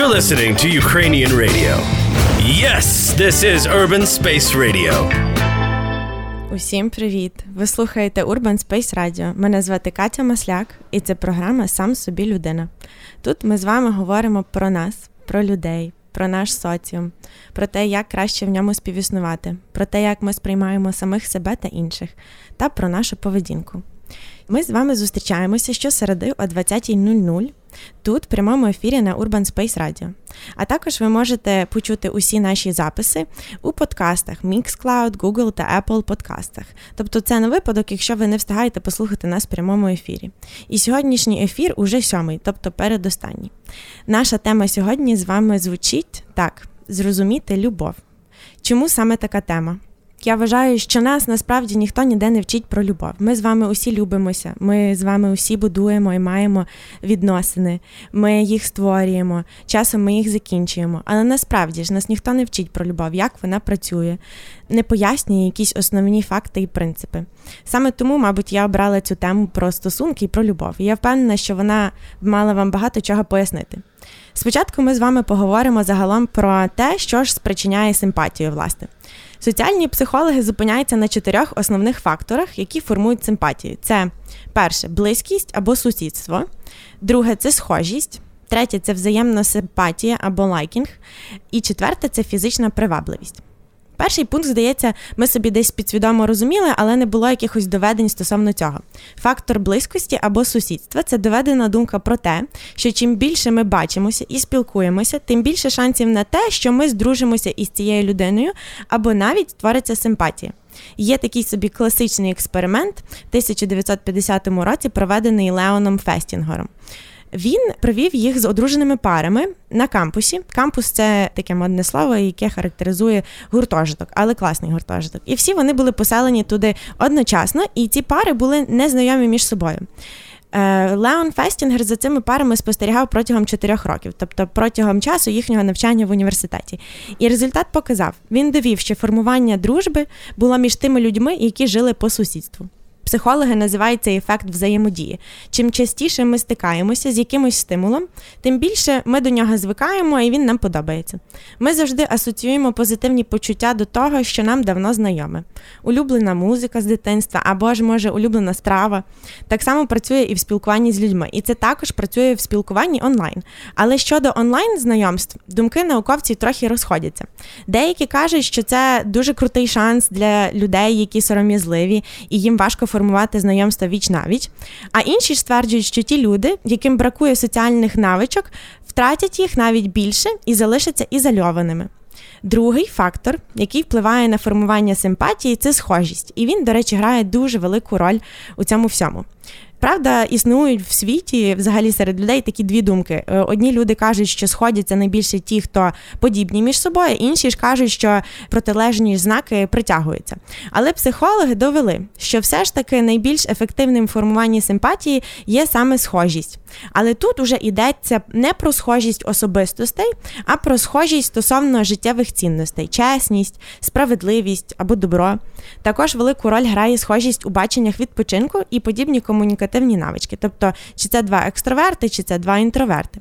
You're listening to Ukrainian radio. Yes, this is Urban Space Radio. Усім привіт! Ви слухаєте Urban Space Radio. Мене звати Катя Масляк, і це програма Сам собі людина. Тут ми з вами говоримо про нас, про людей, про наш соціум, про те, як краще в ньому співіснувати, про те, як ми сприймаємо самих себе та інших, та про нашу поведінку. Ми з вами зустрічаємося щосереди о 20.00 тут в прямому ефірі на Urban Space Radio. А також ви можете почути усі наші записи у подкастах Mixcloud, Google та Apple подкастах. Тобто це на випадок, якщо ви не встигаєте послухати нас в прямому ефірі. І сьогоднішній ефір уже сьомий, тобто передостанній. Наша тема сьогодні з вами звучить так: зрозуміти любов. Чому саме така тема? Я вважаю, що нас насправді ніхто ніде не вчить про любов. Ми з вами усі любимося. Ми з вами усі будуємо і маємо відносини. Ми їх створюємо. Часом ми їх закінчуємо. Але насправді ж нас ніхто не вчить про любов, як вона працює, не пояснює якісь основні факти і принципи. Саме тому, мабуть, я обрала цю тему про стосунки і про любов. Я впевнена, що вона мала вам багато чого пояснити. Спочатку ми з вами поговоримо загалом про те, що ж спричиняє симпатію, власне. Соціальні психологи зупиняються на чотирьох основних факторах, які формують симпатію. Це перше близькість або сусідство, друге це схожість, третє це взаємна симпатія або лайкінг, і четверте це фізична привабливість. Перший пункт, здається, ми собі десь підсвідомо розуміли, але не було якихось доведень стосовно цього. Фактор близькості або сусідства це доведена думка про те, що чим більше ми бачимося і спілкуємося, тим більше шансів на те, що ми здружимося із цією людиною, або навіть створиться симпатія. Є такий собі класичний експеримент в 1950 році, проведений Леоном Фестінгером. Він провів їх з одруженими парами на кампусі. Кампус це таке модне слово, яке характеризує гуртожиток, але класний гуртожиток. І всі вони були поселені туди одночасно, і ці пари були незнайомі між собою. Е, Леон Фестінгер за цими парами спостерігав протягом чотирьох років, тобто протягом часу їхнього навчання в університеті. І результат показав: він довів, що формування дружби було між тими людьми, які жили по сусідству. Психологи називають цей ефект взаємодії. Чим частіше ми стикаємося з якимось стимулом, тим більше ми до нього звикаємо і він нам подобається. Ми завжди асоціюємо позитивні почуття до того, що нам давно знайоме. Улюблена музика з дитинства або ж, може, улюблена страва. Так само працює і в спілкуванні з людьми. І це також працює в спілкуванні онлайн. Але щодо онлайн-знайомств, думки науковців трохи розходяться. Деякі кажуть, що це дуже крутий шанс для людей, які сором'язливі, і їм важко формувати формувати знайомства віч навіч. А інші ж стверджують, що ті люди, яким бракує соціальних навичок, втратять їх навіть більше і залишаться ізольованими. Другий фактор, який впливає на формування симпатії, це схожість. І він, до речі, грає дуже велику роль у цьому всьому. Правда, існують в світі взагалі серед людей такі дві думки. Е, одні люди кажуть, що сходяться найбільше ті, хто подібні між собою, інші ж кажуть, що протилежні знаки притягуються. Але психологи довели, що все ж таки найбільш ефективним в формуванні симпатії є саме схожість. Але тут уже йдеться не про схожість особистостей, а про схожість стосовно життєвих цінностей, чесність, справедливість або добро. Також велику роль грає схожість у баченнях відпочинку і подібні комунікативні навички. Тобто, чи це два екстроверти, чи це два інтроверти.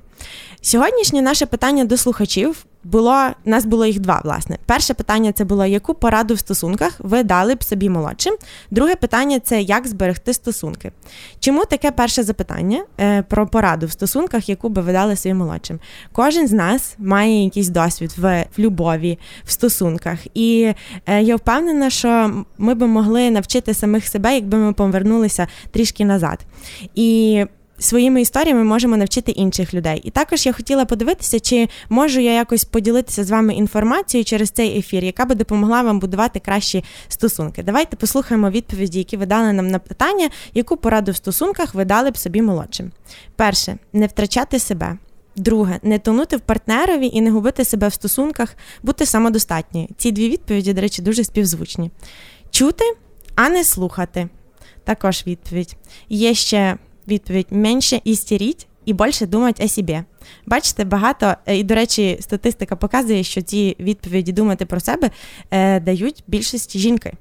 Сьогоднішнє наше питання до слухачів було нас було їх два. Власне, перше питання це було яку пораду в стосунках ви дали б собі молодшим. Друге питання це як зберегти стосунки. Чому таке перше запитання е, про пораду в стосунках, яку би ви дали своїм молодшим? Кожен з нас має якийсь досвід в, в любові, в стосунках, і е, я впевнена, що ми би могли навчити самих себе, якби ми повернулися трішки назад. І своїми історіями можемо навчити інших людей. І також я хотіла подивитися, чи можу я якось поділитися з вами інформацією через цей ефір, яка би допомогла вам будувати кращі стосунки. Давайте послухаємо відповіді, які ви дали нам на питання, яку пораду в стосунках ви дали б собі молодшим. Перше, не втрачати себе. Друге, не тонути в партнерові і не губити себе в стосунках, бути самодостатньою. Ці дві відповіді, до речі, дуже співзвучні. Чути, а не слухати. Також відповідь. Є ще відповідь менше істеріть і більше думати о собі. Бачите, багато, е, і, до речі, статистика показує, що ці відповіді думати про себе е, дають більшості жінки.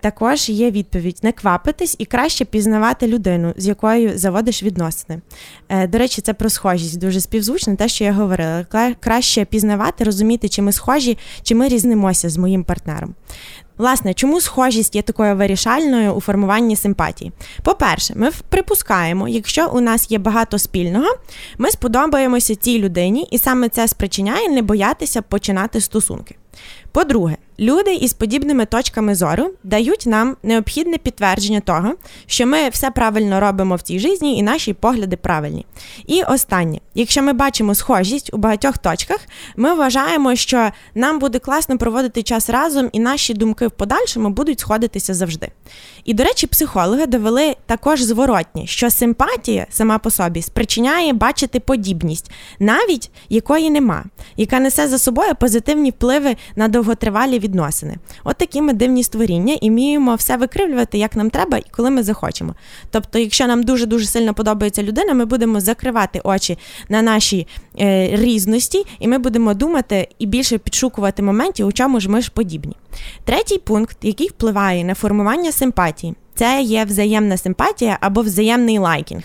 також є відповідь: не квапитись і краще пізнавати людину, з якою заводиш відносини. Е, до речі, це про схожість дуже співзвучно, те, що я говорила. Краще пізнавати, розуміти, чи ми схожі, чи ми різнимося з моїм партнером. Власне, чому схожість є такою вирішальною у формуванні симпатії? По-перше, ми припускаємо, якщо у нас є багато спільного, ми сподобаємося цій людині, і саме це спричиняє не боятися починати стосунки. По-друге, люди із подібними точками зору дають нам необхідне підтвердження того, що ми все правильно робимо в цій житті і наші погляди правильні. І останнє, якщо ми бачимо схожість у багатьох точках, ми вважаємо, що нам буде класно проводити час разом, і наші думки в подальшому будуть сходитися завжди. І, до речі, психологи довели також зворотні, що симпатія сама по собі спричиняє бачити подібність, навіть якої нема, яка несе за собою позитивні впливи на довготривалі відносини. От такі ми дивні створіння і вміємо все викривлювати, як нам треба і коли ми захочемо. Тобто, якщо нам дуже дуже сильно подобається людина, ми будемо закривати очі на наші е, різності, і ми будемо думати і більше підшукувати моментів, у чому ж ми ж подібні. Третій пункт, який впливає на формування симпатії, це є взаємна симпатія або взаємний лайкінг.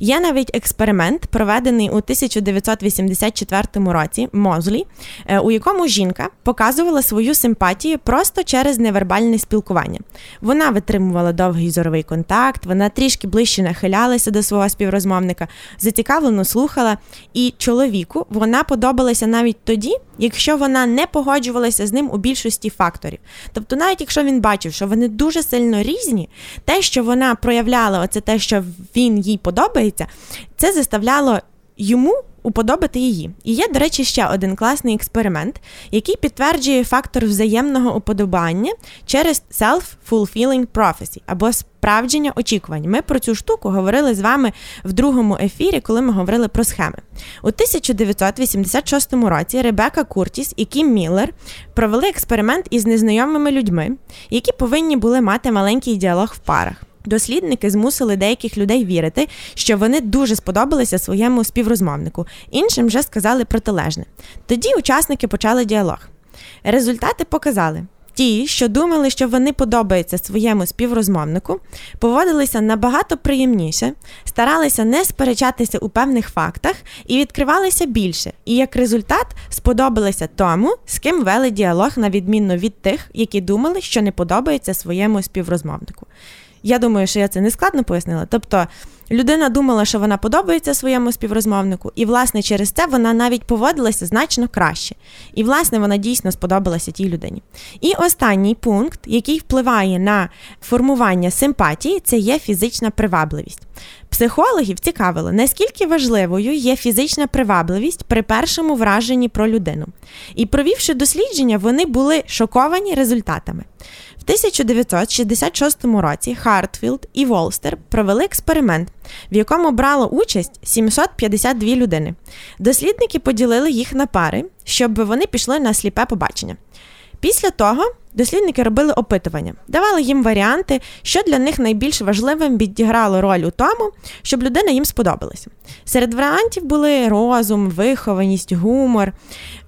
Є навіть експеримент, проведений у 1984 році Мозлі, е, у якому жінка показувала свою симпатію просто через невербальне спілкування. Вона витримувала довгий зоровий контакт, вона трішки ближче нахилялася до свого співрозмовника, зацікавлено слухала, і чоловіку вона подобалася навіть тоді, якщо вона не погоджувалася з ним у більшості факторів. Тобто, навіть якщо він бачив, що вони дуже сильно різні, те, що вона проявляла, оце те, що він їй подобається, це заставляло йому. Уподобати її. І є, до речі, ще один класний експеримент, який підтверджує фактор взаємного уподобання через self-fulfilling prophecy або справдження очікувань. Ми про цю штуку говорили з вами в другому ефірі, коли ми говорили про схеми. У 1986 році Ребека Куртіс і Кім Міллер провели експеримент із незнайомими людьми, які повинні були мати маленький діалог в парах. Дослідники змусили деяких людей вірити, що вони дуже сподобалися своєму співрозмовнику, іншим вже сказали протилежне. Тоді учасники почали діалог. Результати показали. Ті, що думали, що вони подобаються своєму співрозмовнику, поводилися набагато приємніше, старалися не сперечатися у певних фактах і відкривалися більше. І як результат сподобалися тому, з ким вели діалог, на відміну від тих, які думали, що не подобаються своєму співрозмовнику. Я думаю, що я це не складно пояснила. Тобто людина думала, що вона подобається своєму співрозмовнику, і, власне, через це вона навіть поводилася значно краще. І, власне, вона дійсно сподобалася тій людині. І останній пункт, який впливає на формування симпатії, це є фізична привабливість. Психологів цікавило, наскільки важливою є фізична привабливість при першому враженні про людину. І провівши дослідження, вони були шоковані результатами. 1966 році Хартфілд і Волстер провели експеримент, в якому брало участь 752 людини. Дослідники поділили їх на пари, щоб вони пішли на сліпе побачення. Після того дослідники робили опитування, давали їм варіанти, що для них найбільш важливим відіграло роль у тому, щоб людина їм сподобалася. Серед варіантів були розум, вихованість, гумор.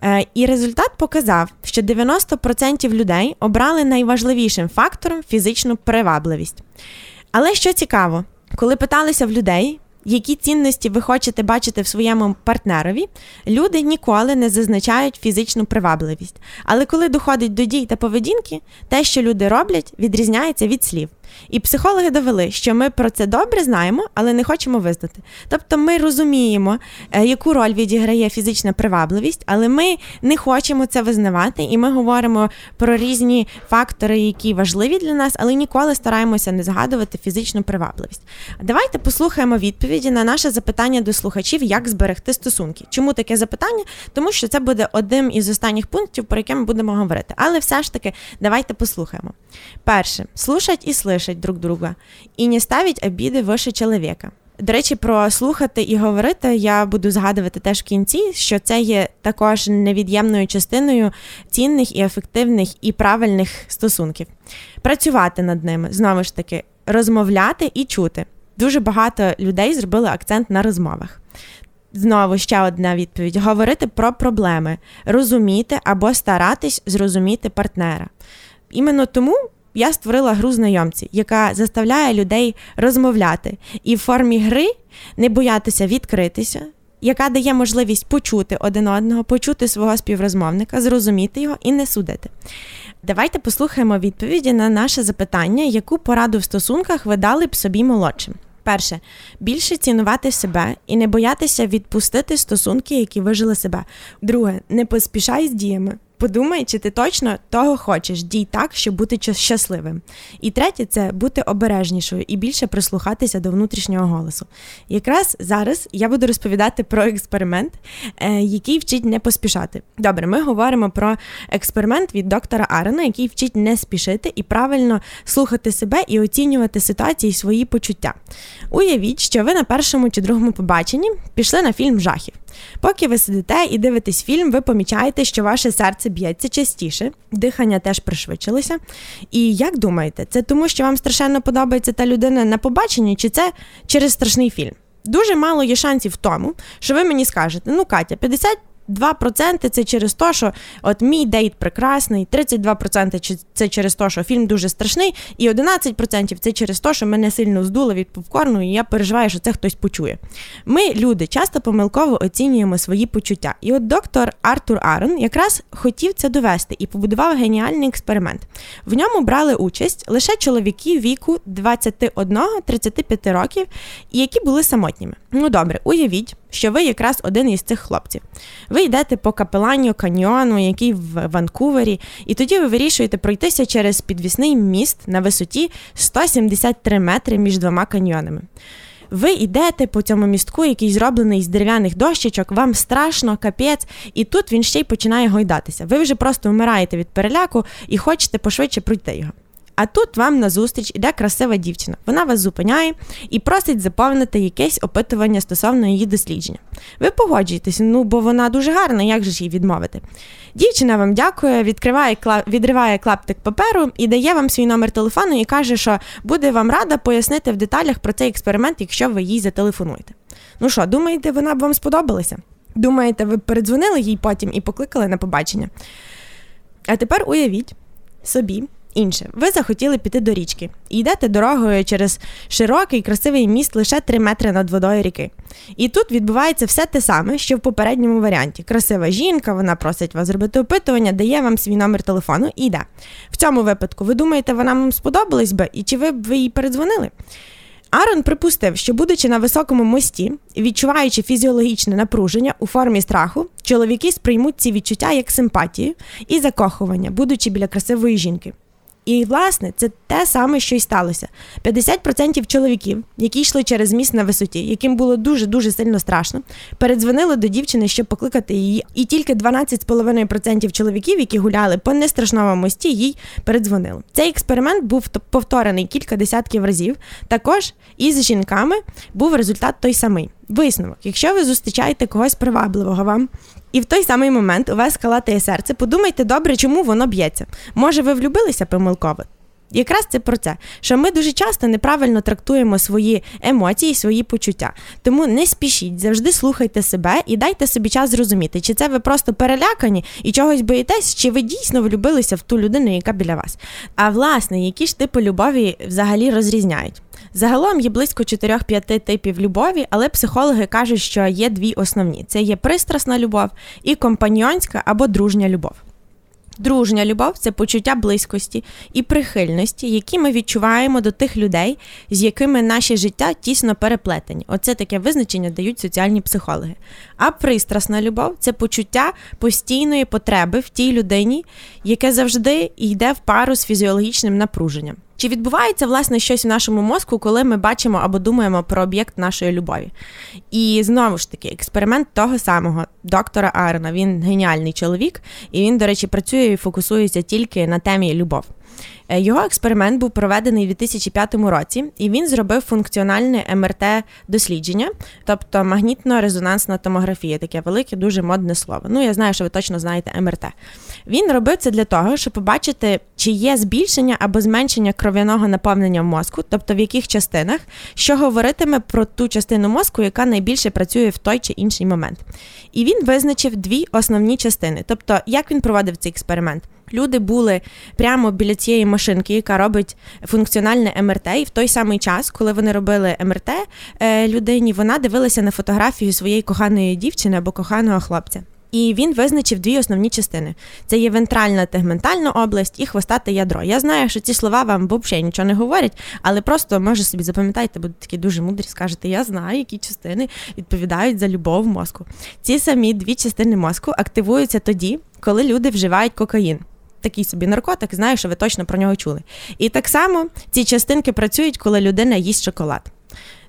Е, і результат показав, що 90% людей обрали найважливішим фактором фізичну привабливість. Але що цікаво, коли питалися в людей, які цінності ви хочете бачити в своєму партнерові, люди ніколи не зазначають фізичну привабливість. Але коли доходить до дій та поведінки, те, що люди роблять, відрізняється від слів. І психологи довели, що ми про це добре знаємо, але не хочемо визнати. Тобто ми розуміємо, е, яку роль відіграє фізична привабливість, але ми не хочемо це визнавати, і ми говоримо про різні фактори, які важливі для нас, але ніколи стараємося не згадувати фізичну привабливість. Давайте послухаємо відповіді на наше запитання до слухачів, як зберегти стосунки. Чому таке запитання? Тому що це буде одним із останніх пунктів, про яке ми будемо говорити. Але все ж таки, давайте послухаємо. Перше, слушать і слышать слышать друг друга і не ставить обіди вище чоловіка. До речі, про слухати і говорити я буду згадувати теж в кінці, що це є також невід'ємною частиною цінних і ефективних і правильних стосунків. Працювати над ними знову ж таки, розмовляти і чути. Дуже багато людей зробили акцент на розмовах. Знову ще одна відповідь: говорити про проблеми, розуміти або старатись зрозуміти партнера. Іменно тому я створила гру знайомці, яка заставляє людей розмовляти і в формі гри не боятися відкритися, яка дає можливість почути один одного, почути свого співрозмовника, зрозуміти його і не судити. Давайте послухаємо відповіді на наше запитання, яку пораду в стосунках ви дали б собі молодшим. Перше, більше цінувати себе і не боятися відпустити стосунки, які вижили себе. Друге, не поспішай з діями. Подумай, чи ти точно того хочеш, дій так, щоб бути щасливим. І третє це бути обережнішою і більше прислухатися до внутрішнього голосу. якраз зараз я буду розповідати про експеримент, е, який вчить не поспішати. Добре, ми говоримо про експеримент від доктора Арена, який вчить не спішити і правильно слухати себе і оцінювати ситуації і свої почуття. Уявіть, що ви на першому чи другому побаченні пішли на фільм жахів. Поки ви сидите і дивитесь фільм, ви помічаєте, що ваше серце б'ється частіше, дихання теж пришвидшилося. І як думаєте, це тому, що вам страшенно подобається та людина на побаченні, чи це через страшний фільм? Дуже мало є шансів в тому, що ви мені скажете, ну Катя, 50 2% це через те, що от мій дейт прекрасний, 32% це через те, що фільм дуже страшний, і 11% це через те, що мене сильно здуло від попкорну, і я переживаю, що це хтось почує. Ми, люди, часто помилково оцінюємо свої почуття. І от доктор Артур Арон якраз хотів це довести і побудував геніальний експеримент. В ньому брали участь лише чоловіки віку 21-35 років, які були самотніми. Ну добре, уявіть що ви якраз один із цих хлопців. Ви йдете по капеланню каньйону, який в Ванкувері, і тоді ви вирішуєте пройтися через підвісний міст на висоті 173 метри між двома каньйонами. Ви йдете по цьому містку, який зроблений з дерев'яних дощечок, вам страшно, капець, і тут він ще й починає гойдатися. Ви вже просто вмираєте від переляку і хочете пошвидше пройти його. А тут вам назустріч іде красива дівчина. Вона вас зупиняє і просить заповнити якесь опитування стосовно її дослідження. Ви погоджуєтесь, ну бо вона дуже гарна, як же ж їй відмовити? Дівчина вам дякує, відкриває відриває клаптик паперу і дає вам свій номер телефону і каже, що буде вам рада пояснити в деталях про цей експеримент, якщо ви їй зателефонуєте. Ну що, думаєте, вона б вам сподобалася? Думаєте, ви передзвонили їй потім і покликали на побачення? А тепер уявіть собі. Інше, ви захотіли піти до річки і йдете дорогою через широкий красивий міст лише 3 метри над водою ріки. І тут відбувається все те саме, що в попередньому варіанті. Красива жінка, вона просить вас зробити опитування, дає вам свій номер телефону і йде. В цьому випадку, ви думаєте, вона вам сподобалась би, і чи ви б ви їй передзвонили? Арон припустив, що, будучи на високому мості, відчуваючи фізіологічне напруження у формі страху, чоловіки сприймуть ці відчуття як симпатію і закохування, будучи біля красивої жінки. І, власне, це те саме, що й сталося. 50% чоловіків, які йшли через міст на висоті, яким було дуже-дуже сильно страшно, передзвонили до дівчини, щоб покликати її. І тільки 12,5% чоловіків, які гуляли по нестрашному мості, їй передзвонили. Цей експеримент був повторений кілька десятків разів. Також із жінками був результат той самий. Висновок, якщо ви зустрічаєте когось привабливого вам, і в той самий момент у вас калатає серце, подумайте добре, чому воно б'ється. Може, ви влюбилися помилково? Якраз це про це, що ми дуже часто неправильно трактуємо свої емоції, свої почуття. Тому не спішіть, завжди слухайте себе і дайте собі час зрозуміти, чи це ви просто перелякані і чогось боїтесь, чи ви дійсно влюбилися в ту людину, яка біля вас. А власне, які ж типи любові взагалі розрізняють? Загалом є близько 4-5 типів любові, але психологи кажуть, що є дві основні: це є пристрасна любов і компаньйонська або дружня любов. Дружня любов це почуття близькості і прихильності, які ми відчуваємо до тих людей, з якими наше життя тісно переплетені. Оце таке визначення дають соціальні психологи. А пристрасна любов це почуття постійної потреби в тій людині, яке завжди йде в пару з фізіологічним напруженням. Чи відбувається власне щось в нашому мозку, коли ми бачимо або думаємо про об'єкт нашої любові? І знову ж таки, експеримент того самого доктора Арена. Він геніальний чоловік, і він, до речі, працює і фокусується тільки на темі любов. Е, його експеримент був проведений у 2005 році, і він зробив функціональне МРТ-дослідження, тобто магнітно-резонансна томографія, таке велике, дуже модне слово. Ну, я знаю, що ви точно знаєте МРТ. Він робив це для того, щоб побачити, чи є збільшення або зменшення кров'яного наповнення мозку, тобто в яких частинах, що говоритиме про ту частину мозку, яка найбільше працює в той чи інший момент. І він визначив дві основні частини. Тобто, як він проводив цей експеримент? Люди були прямо біля цієї машинки, яка робить функціональне МРТ, і в той самий час, коли вони робили МРТ е, людині, вона дивилася на фотографію своєї коханої дівчини або коханого хлопця. І він визначив дві основні частини: це є вентральна тегментальна область і хвостате ядро. Я знаю, що ці слова вам взагалі нічого не говорять, але просто може собі запам'ятайте, будете такі дуже мудрі, скажете, я знаю, які частини відповідають за любов мозку. Ці самі дві частини мозку активуються тоді, коли люди вживають кокаїн. Такий собі наркотик, знаю, що ви точно про нього чули. І так само ці частинки працюють, коли людина їсть шоколад.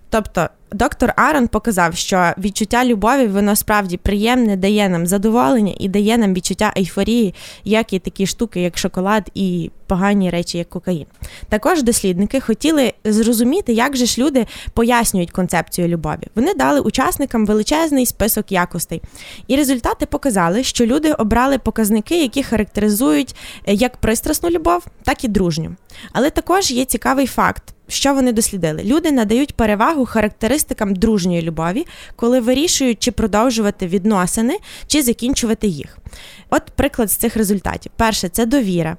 Тобто доктор Арон показав, що відчуття любові воно справді приємне, дає нам задоволення і дає нам відчуття ейфорії, як і такі штуки, як шоколад і погані речі, як кокаїн. Також дослідники хотіли зрозуміти, як же ж люди пояснюють концепцію любові. Вони дали учасникам величезний список якостей, і результати показали, що люди обрали показники, які характеризують е, як пристрасну любов, так і дружню. Але також є цікавий факт. Що вони дослідили? Люди надають перевагу характеристикам дружньої любові, коли вирішують, чи продовжувати відносини, чи закінчувати їх. От приклад з цих результатів: перше це довіра,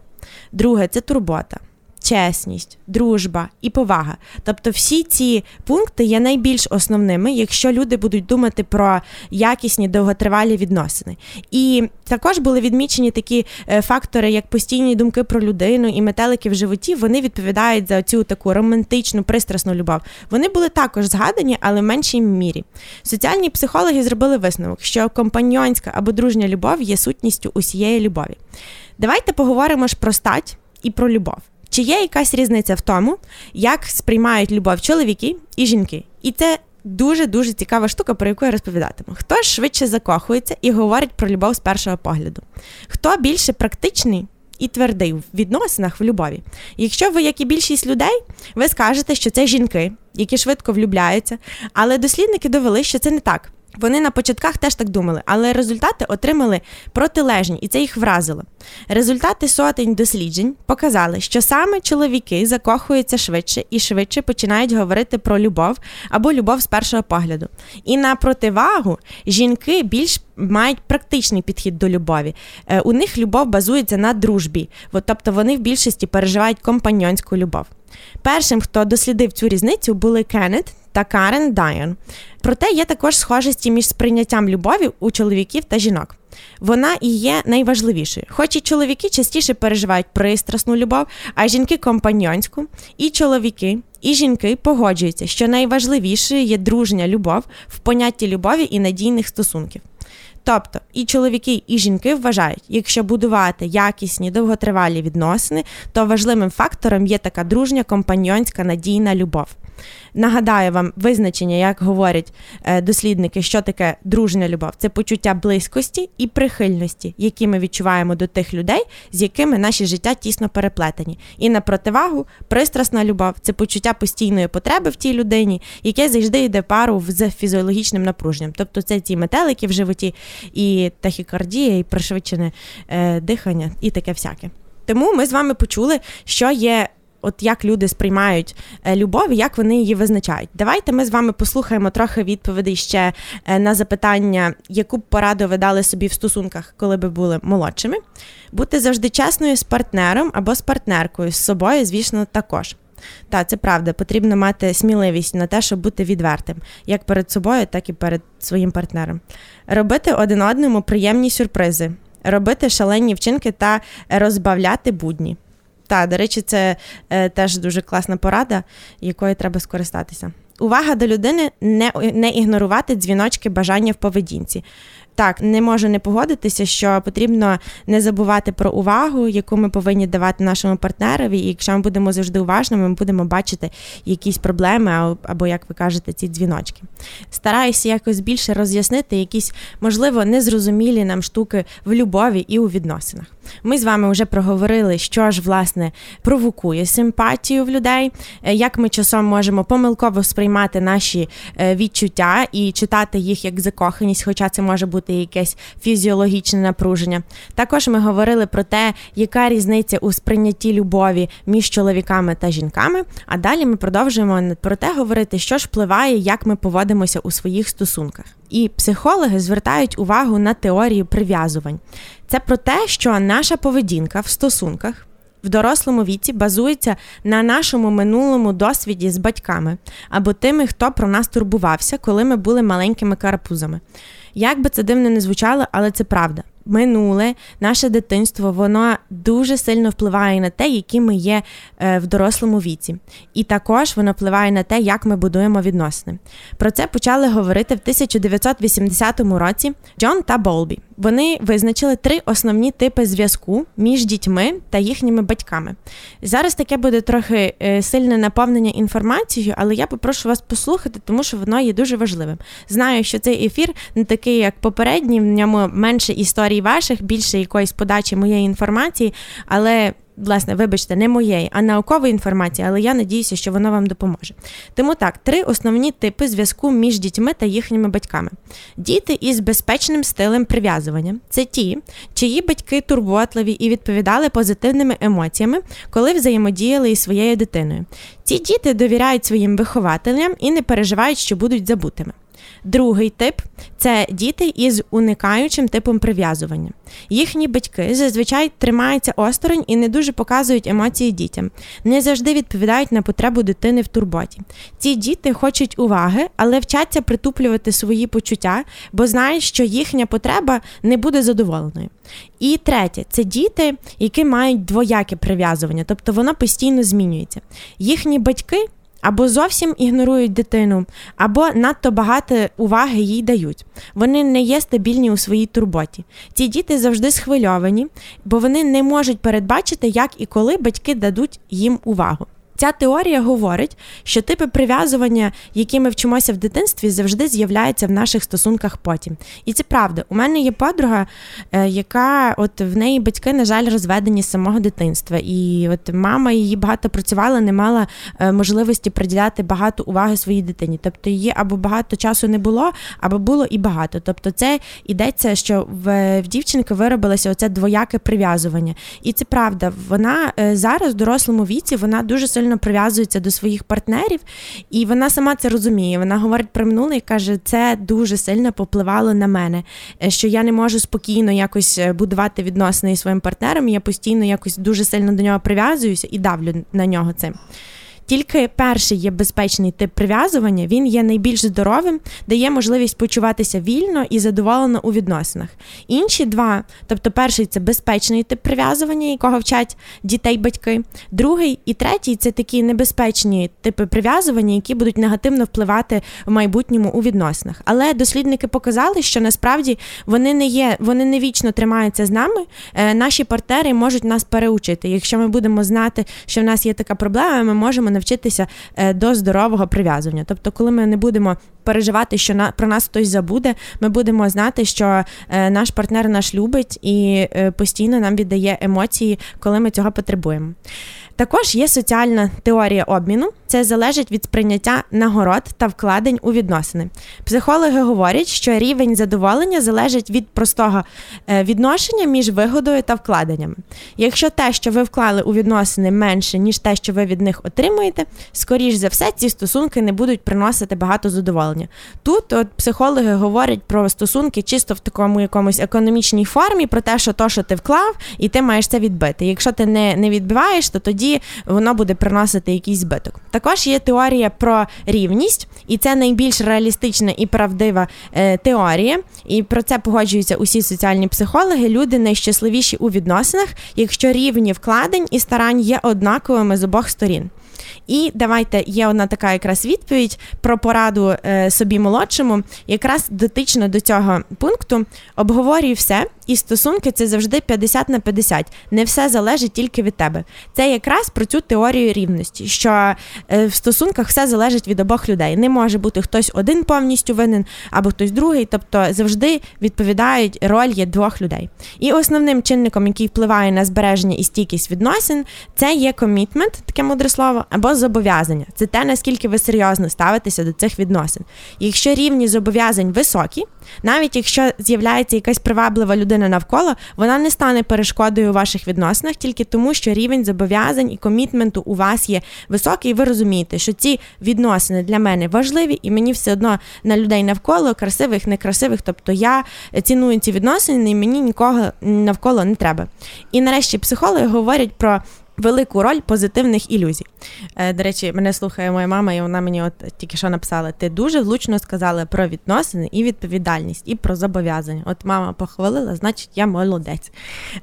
друге це турбота чесність, дружба і повага. Тобто, всі ці пункти є найбільш основними, якщо люди будуть думати про якісні довготривалі відносини. І також були відмічені такі е, фактори, як постійні думки про людину і метелики в животі. Вони відповідають за цю таку романтичну, пристрасну любов. Вони були також згадані, але в меншій мірі. Соціальні психологи зробили висновок, що компаньонська або дружня любов є сутністю усієї любові. Давайте поговоримо ж про стать і про любов. Чи є якась різниця в тому, як сприймають любов чоловіки і жінки? І це дуже дуже цікава штука, про яку я розповідатиму. Хто швидше закохується і говорить про любов з першого погляду? Хто більше практичний? І твердий в відносинах в любові. Якщо ви, як і більшість людей, ви скажете, що це жінки, які швидко влюбляються, але дослідники довели, що це не так. Вони на початках теж так думали, але результати отримали протилежні, і це їх вразило. Результати сотень досліджень показали, що саме чоловіки закохуються швидше і швидше починають говорити про любов або любов з першого погляду. І на противагу жінки більш мають практичний підхід до любові. Е, у них любов базується на дружбі, тобто вони в більшості переживають компаньонську любов. Першим, хто дослідив цю різницю, були Кеннет та Карен Дайон. Проте є також схожості між сприйняттям любові у чоловіків та жінок. Вона і є найважливішою. Хоч і чоловіки частіше переживають пристрасну любов, а жінки компаньонську, і чоловіки, і жінки погоджуються, що найважливішою є дружня любов в понятті любові і надійних стосунків. Тобто і чоловіки, і жінки вважають, якщо будувати якісні довготривалі відносини, то важливим фактором є така дружня компаньонська надійна любов. Нагадаю вам визначення, як говорять е, дослідники, що таке дружня любов. Це почуття близькості і прихильності, які ми відчуваємо до тих людей, з якими наші життя тісно переплетені. І на противагу, пристрасна любов це почуття постійної потреби в тій людині, яке завжди йде пару з фізіологічним напруженням. Тобто це ці метелики в животі, і тахікардія, і пришвидшене е, дихання, і таке всяке. Тому ми з вами почули, що є от як люди сприймають е, любов і як вони її визначають. Давайте ми з вами послухаємо трохи відповідей ще е, на запитання, яку б пораду ви дали собі в стосунках, коли би були молодшими. Бути завжди чесною з партнером або з партнеркою, з собою, звісно, також. Так, це правда, потрібно мати сміливість на те, щоб бути відвертим, як перед собою, так і перед своїм партнером. Робити один одному приємні сюрпризи, робити шалені вчинки та розбавляти будні. Так, до речі, це е, теж дуже класна порада, якою треба скористатися. Увага до людини не не ігнорувати дзвіночки бажання в поведінці. Так, не можу не погодитися, що потрібно не забувати про увагу, яку ми повинні давати нашому партнерові. І якщо ми будемо завжди уважними, ми будемо бачити якісь проблеми, або, як ви кажете, ці дзвіночки. Стараюся якось більше роз'яснити якісь, можливо, незрозумілі нам штуки в любові і у відносинах. Ми з вами вже проговорили, що ж власне провокує симпатію в людей, е, як ми часом можемо помилково сприймати наші е, відчуття і читати їх як закоханість, хоча це може бути якесь фізіологічне напруження. Також ми говорили про те, яка різниця у сприйнятті любові між чоловіками та жінками. А далі ми продовжуємо про те говорити, що ж впливає, як ми поводимося у своїх стосунках. І психологи звертають увагу на теорію прив'язувань. Це про те, що наша поведінка в стосунках в дорослому віці базується на нашому минулому досвіді з батьками або тими, хто про нас турбувався, коли ми були маленькими карапузами. Як би це дивно не звучало, але це правда минуле, наше дитинство, воно дуже сильно впливає на те, які ми є е, в дорослому віці. І також воно впливає на те, як ми будуємо відносини. Про це почали говорити в 1980 році Джон та Болбі. Вони визначили три основні типи зв'язку між дітьми та їхніми батьками. Зараз таке буде трохи е, сильне наповнення інформацією, але я попрошу вас послухати, тому що воно є дуже важливим. Знаю, що цей ефір не такий, як попередній, в ньому менше історій коментарій ваших, більше якоїсь подачі моєї інформації, але. Власне, вибачте, не моєї, а наукової інформації, але я надіюся, що воно вам допоможе. Тому так, три основні типи зв'язку між дітьми та їхніми батьками. Діти із безпечним стилем прив'язування це ті, чиї батьки турботливі і відповідали позитивними емоціями, коли взаємодіяли із своєю дитиною. Ці діти довіряють своїм вихователям і не переживають, що будуть забутими. Другий тип це діти із уникаючим типом прив'язування. Їхні батьки зазвичай тримаються осторонь і не дуже показують емоції дітям, не завжди відповідають на потребу дитини в турботі. Ці діти хочуть уваги, але вчаться притуплювати свої почуття, бо знають, що їхня потреба не буде задоволеною. І третє це діти, які мають двояке прив'язування, тобто воно постійно змінюється. Їхні батьки або зовсім ігнорують дитину, або надто багато уваги їй дають. Вони не є стабільні у своїй турботі. Ці діти завжди схвильовані, бо вони не можуть передбачити, як і коли батьки дадуть їм увагу. Ця теорія говорить, що типи прив'язування, які ми вчимося в дитинстві, завжди з'являються в наших стосунках потім. І це правда. У мене є подруга, е, яка от в неї батьки, на жаль, розведені з самого дитинства. І от мама її багато працювала, не мала е, можливості приділяти багато уваги своїй дитині. Тобто її або багато часу не було, або було і багато. Тобто, це йдеться, що в, в дівчинки виробилося оце двояке прив'язування. І це правда. Вона е, зараз в дорослому віці вона дуже сильно сильно прив'язується до своїх партнерів, і вона сама це розуміє. Вона говорить про минуле і каже, це дуже сильно попливало на мене, е, що я не можу спокійно якось е, будувати відносини зі своїм партнером. Я постійно якось дуже сильно до нього прив'язуюся і давлю на нього цим. Тільки перший є безпечний тип прив'язування, він є найбільш здоровим, дає можливість почуватися вільно і задоволено у відносинах. Інші два, тобто перший це безпечний тип прив'язування, якого вчать дітей батьки. Другий і третій це такі небезпечні типи прив'язування, які будуть негативно впливати в майбутньому у відносинах. Але дослідники показали, що насправді вони не є, вони не вічно тримаються з нами. Е, наші партнери можуть нас переучити. Якщо ми будемо знати, що в нас є така проблема, ми можемо навчитися е, до здорового прив'язування. Тобто, коли ми не будемо переживати, що на про нас хтось забуде, ми будемо знати, що е, наш партнер наш любить і е, постійно нам віддає емоції, коли ми цього потребуємо. Також є соціальна теорія обміну, це залежить від сприйняття нагород та вкладень у відносини. Психологи говорять, що рівень задоволення залежить від простого е, відношення між вигодою та вкладеннями. Якщо те, що ви вклали у відносини менше, ніж те, що ви від них отримуєте, скоріш за все, ці стосунки не будуть приносити багато задоволення. Тут от психологи говорять про стосунки чисто в такому якомусь економічній формі, про те, що то, що ти вклав, і ти маєш це відбити. Якщо ти не, не відбиваєш, то тоді тоді воно буде приносити якийсь збиток. Також є теорія про рівність, і це найбільш реалістична і правдива е, теорія. І про це погоджуються усі соціальні психологи. Люди найщасливіші у відносинах, якщо рівні вкладень і старань є однаковими з обох сторін. І давайте є одна така якраз відповідь про пораду е, собі молодшому, якраз дотично до цього пункту обговорюй все, і стосунки це завжди 50 на 50. Не все залежить тільки від тебе. Це якраз про цю теорію рівності, що е, в стосунках все залежить від обох людей. Не може бути хтось один повністю винен або хтось другий, тобто завжди відповідають роль є двох людей. І основним чинником, який впливає на збереження і стійкість відносин, це є комітмент, таке мудре слово, або зобов'язання. Це те, наскільки ви серйозно ставитеся до цих відносин. Якщо рівні зобов'язань високі, навіть якщо з'являється якась приваблива людина людина навколо, вона не стане перешкодою у ваших відносинах тільки тому, що рівень зобов'язань і комітменту у вас є високий, і ви розумієте, що ці відносини для мене важливі, і мені все одно на людей навколо красивих, некрасивих. Тобто я ціную ці відносини, і мені нікого навколо не треба. І нарешті психологи говорять про велику роль позитивних ілюзій. Е, до речі, мене слухає моя мама, і вона мені от тільки що написала: ти дуже влучно сказала про відносини і відповідальність, і про зобов'язання. От мама похвалила, значить, я молодець.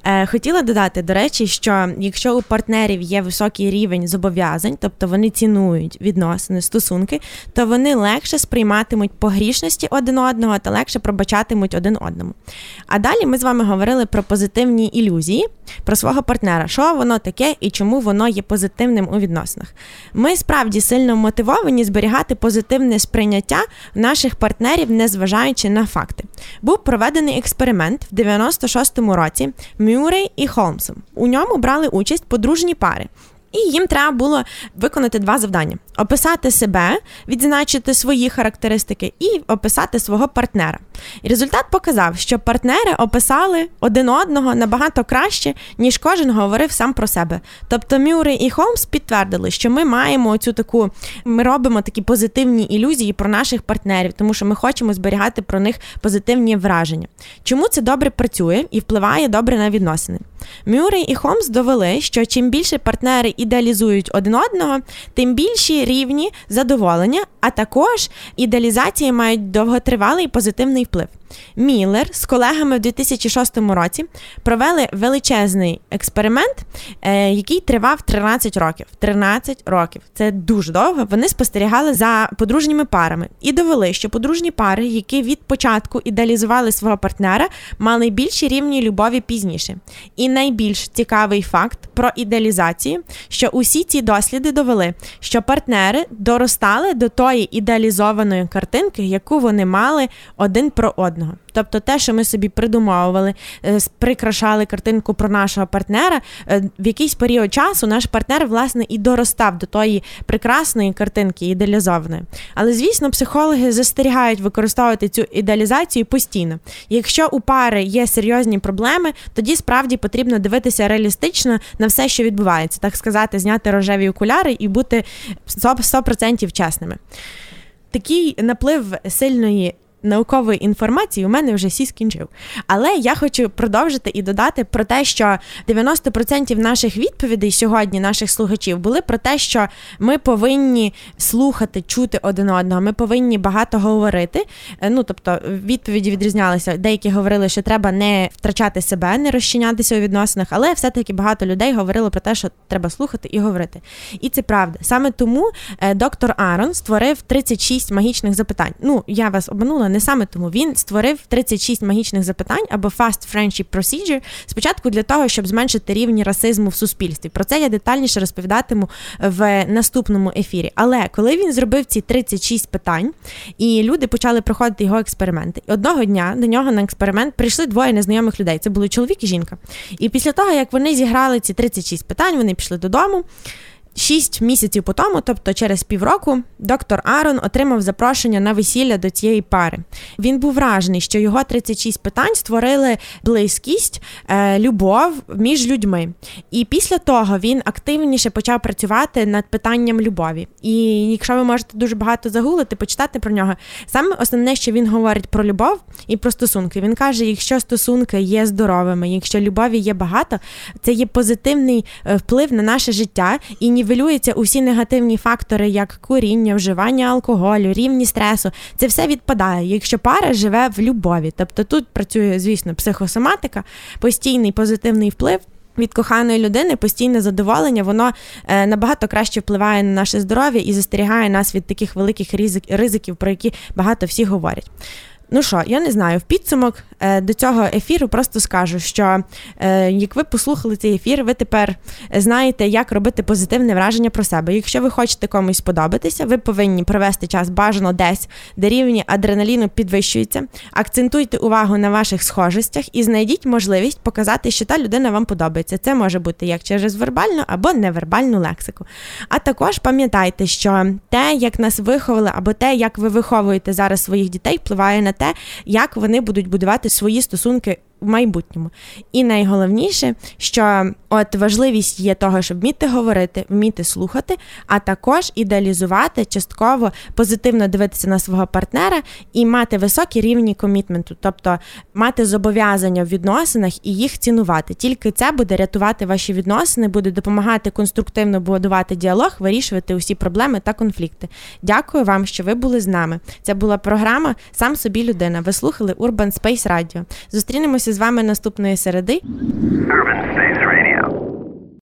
Е, хотіла додати, до речі, що якщо у партнерів є високий рівень зобов'язань, тобто вони цінують відносини, стосунки, то вони легше сприйматимуть погрішності один одного та легше пробачатимуть один одному. А далі ми з вами говорили про позитивні ілюзії, про свого партнера, що воно таке і чому воно є позитивним у відносинах. Ми справді сильно мотивовані зберігати позитивне сприйняття наших партнерів, незважаючи на факти. Був проведений експеримент в 96-му році Мюррей і Холмсом. У ньому брали участь подружні пари. І їм треба було виконати два завдання: описати себе, відзначити свої характеристики і описати свого партнера. І результат показав, що партнери описали один одного набагато краще, ніж кожен говорив сам про себе. Тобто Мюррей і Холмс підтвердили, що ми маємо цю таку, ми робимо такі позитивні ілюзії про наших партнерів, тому що ми хочемо зберігати про них позитивні враження. Чому це добре працює і впливає добре на відносини? Мюррей і Холмс довели, що чим більше партнери ідеалізують один одного, тим більші рівні задоволення, а також ідеалізації мають довготривалий позитивний вплив. Міллер з колегами в 2006 році провели величезний експеримент, е, який тривав 13 років. 13 років це дуже довго. Вони спостерігали за подружніми парами і довели, що подружні пари, які від початку ідеалізували свого партнера, мали більші рівні любові пізніше. І найбільш цікавий факт про ідеалізацію, що усі ці досліди довели, що партнери доростали до тої ідеалізованої картинки, яку вони мали один про одного одного. Тобто, те, що ми собі придумовували, е, прикрашали картинку про нашого партнера, е, в якийсь період часу наш партнер, власне, і доростав до тої прекрасної картинки, ідеалізованої. Але, звісно, психологи застерігають використовувати цю ідеалізацію постійно. Якщо у пари є серйозні проблеми, тоді справді потрібно дивитися реалістично на все, що відбувається, так сказати, зняти рожеві окуляри і бути 100% чесними. Такий наплив сильної наукової інформації у мене вже всі скінчив. Але я хочу продовжити і додати про те, що 90% наших відповідей сьогодні, наших слухачів, були про те, що ми повинні слухати, чути один одного. Ми повинні багато говорити. Е, ну тобто, відповіді відрізнялися. Деякі говорили, що треба не втрачати себе, не розчинятися у відносинах, але все-таки багато людей говорили про те, що треба слухати і говорити. І це правда. Саме тому е, доктор Арон створив 36 магічних запитань. Ну я вас обманула не саме тому він створив 36 магічних запитань або Fast Friendship Procedure спочатку для того, щоб зменшити рівні расизму в суспільстві. Про це я детальніше розповідатиму в наступному ефірі. Але коли він зробив ці 36 питань, і люди почали проходити його експерименти, і одного дня до нього на експеримент прийшли двоє незнайомих людей. Це були чоловік і жінка. І після того, як вони зіграли ці 36 питань, вони пішли додому. Шість місяців по тому, тобто через півроку, доктор Арон отримав запрошення на весілля до цієї пари. Він був вражений, що його 36 питань створили близькість, е, любов між людьми. І після того він активніше почав працювати над питанням любові. І якщо ви можете дуже багато загуглити, почитати про нього, саме основне, що він говорить про любов і про стосунки. Він каже: якщо стосунки є здоровими, якщо любові є багато, це є позитивний е, вплив на наше життя. і нівелюються усі негативні фактори, як куріння, вживання алкоголю, рівні стресу. Це все відпадає, якщо пара живе в любові. Тобто тут працює, звісно, психосоматика, постійний позитивний вплив. Від коханої людини постійне задоволення, воно е, набагато краще впливає на наше здоров'я і застерігає нас від таких великих ризиків, про які багато всі говорять. Ну що, я не знаю, в підсумок е, до цього ефіру просто скажу, що е, як ви послухали цей ефір, ви тепер знаєте, як робити позитивне враження про себе. Якщо ви хочете комусь сподобатися, ви повинні провести час бажано десь, де рівні адреналіну підвищуються. Акцентуйте увагу на ваших схожостях і знайдіть можливість показати, що та людина вам подобається. Це може бути як через вербальну або невербальну лексику. А також пам'ятайте, що те, як нас виховали, або те, як ви виховуєте зараз своїх дітей, впливає на те, як вони будуть будувати свої стосунки в майбутньому. І найголовніше, що от важливість є того, щоб вміти говорити, вміти слухати, а також ідеалізувати частково позитивно дивитися на свого партнера і мати високі рівні комітменту, тобто мати зобов'язання в відносинах і їх цінувати. Тільки це буде рятувати ваші відносини, буде допомагати конструктивно будувати діалог, вирішувати усі проблеми та конфлікти. Дякую вам, що ви були з нами. Це була програма Сам собі людина. Ви слухали Urban Space Radio. Зустрінемося з вами наступної середи.